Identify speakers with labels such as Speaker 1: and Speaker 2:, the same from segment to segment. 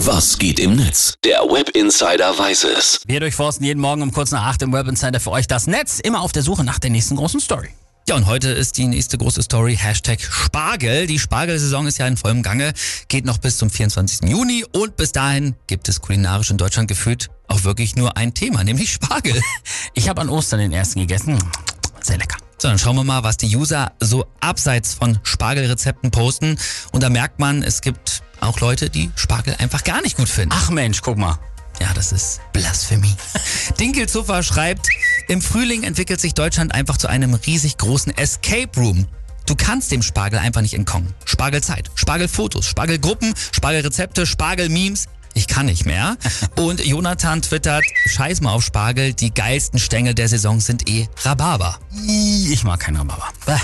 Speaker 1: Was geht im Netz? Der Web Insider weiß es.
Speaker 2: Wir durchforsten jeden Morgen um kurz nach acht im Web Insider für euch das Netz, immer auf der Suche nach der nächsten großen Story.
Speaker 3: Ja, und heute ist die nächste große Story Hashtag Spargel. Die Spargelsaison ist ja in vollem Gange, geht noch bis zum 24. Juni und bis dahin gibt es kulinarisch in Deutschland gefühlt auch wirklich nur ein Thema, nämlich Spargel.
Speaker 2: Ich habe an Ostern den ersten gegessen. Sehr lecker.
Speaker 3: So, dann schauen wir mal, was die User so abseits von Spargelrezepten posten. Und da merkt man, es gibt auch Leute, die Spargel einfach gar nicht gut finden.
Speaker 2: Ach Mensch, guck mal.
Speaker 3: Ja, das ist Blasphemie. Dinkelzuffer schreibt, im Frühling entwickelt sich Deutschland einfach zu einem riesig großen Escape Room. Du kannst dem Spargel einfach nicht entkommen. Spargelzeit, Spargelfotos, Spargelgruppen, Spargelrezepte, Spargelmemes. Ich kann nicht mehr. Und Jonathan twittert, scheiß mal auf Spargel, die geilsten Stängel der Saison sind eh Rhabarber.
Speaker 2: Ich mag keinen Rhabarber.
Speaker 3: Bäh.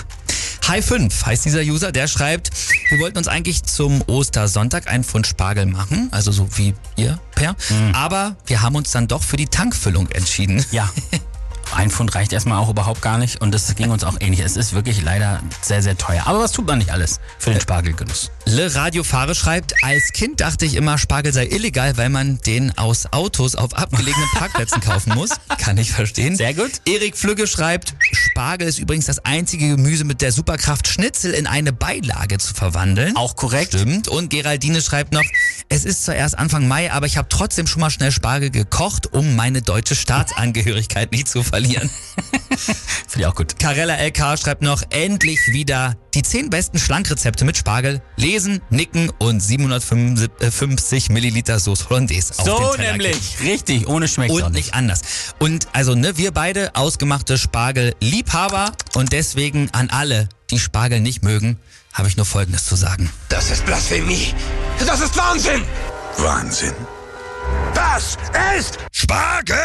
Speaker 3: High 5 heißt dieser User, der schreibt, wir wollten uns eigentlich zum Ostersonntag einen Pfund Spargel machen, also so wie ihr, Per, aber wir haben uns dann doch für die Tankfüllung entschieden.
Speaker 2: Ja. Ein Pfund reicht erstmal auch überhaupt gar nicht und das ging uns auch ähnlich. Es ist wirklich leider sehr, sehr teuer. Aber was tut man nicht alles für den Spargelgenuss?
Speaker 3: Le Radiofahre schreibt, als Kind dachte ich immer, Spargel sei illegal, weil man den aus Autos auf abgelegenen Parkplätzen kaufen muss. Kann ich verstehen.
Speaker 2: Sehr gut.
Speaker 3: Erik Flügge schreibt, Spargel ist übrigens das einzige Gemüse mit der Superkraft, Schnitzel in eine Beilage zu verwandeln.
Speaker 2: Auch korrekt.
Speaker 3: Stimmt. Und Geraldine schreibt noch, es ist zwar erst Anfang Mai, aber ich habe trotzdem schon mal schnell Spargel gekocht, um meine deutsche Staatsangehörigkeit nicht zu verlieren.
Speaker 2: Finde ich auch gut.
Speaker 3: Carella LK schreibt noch, endlich wieder die 10 besten Schlankrezepte mit Spargel. Lesen, nicken und 750 Milliliter Sauce Hollandaise auf
Speaker 2: So
Speaker 3: den Teller
Speaker 2: nämlich. Richtig, ohne schmeckt
Speaker 3: und
Speaker 2: nicht.
Speaker 3: nicht anders. Und also, ne, wir beide ausgemachte Spargel-Liebhaber und deswegen an alle, die Spargel nicht mögen, habe ich nur Folgendes zu sagen.
Speaker 4: Das ist Blasphemie. Das ist Wahnsinn.
Speaker 1: Wahnsinn.
Speaker 4: Das ist
Speaker 1: Spargel!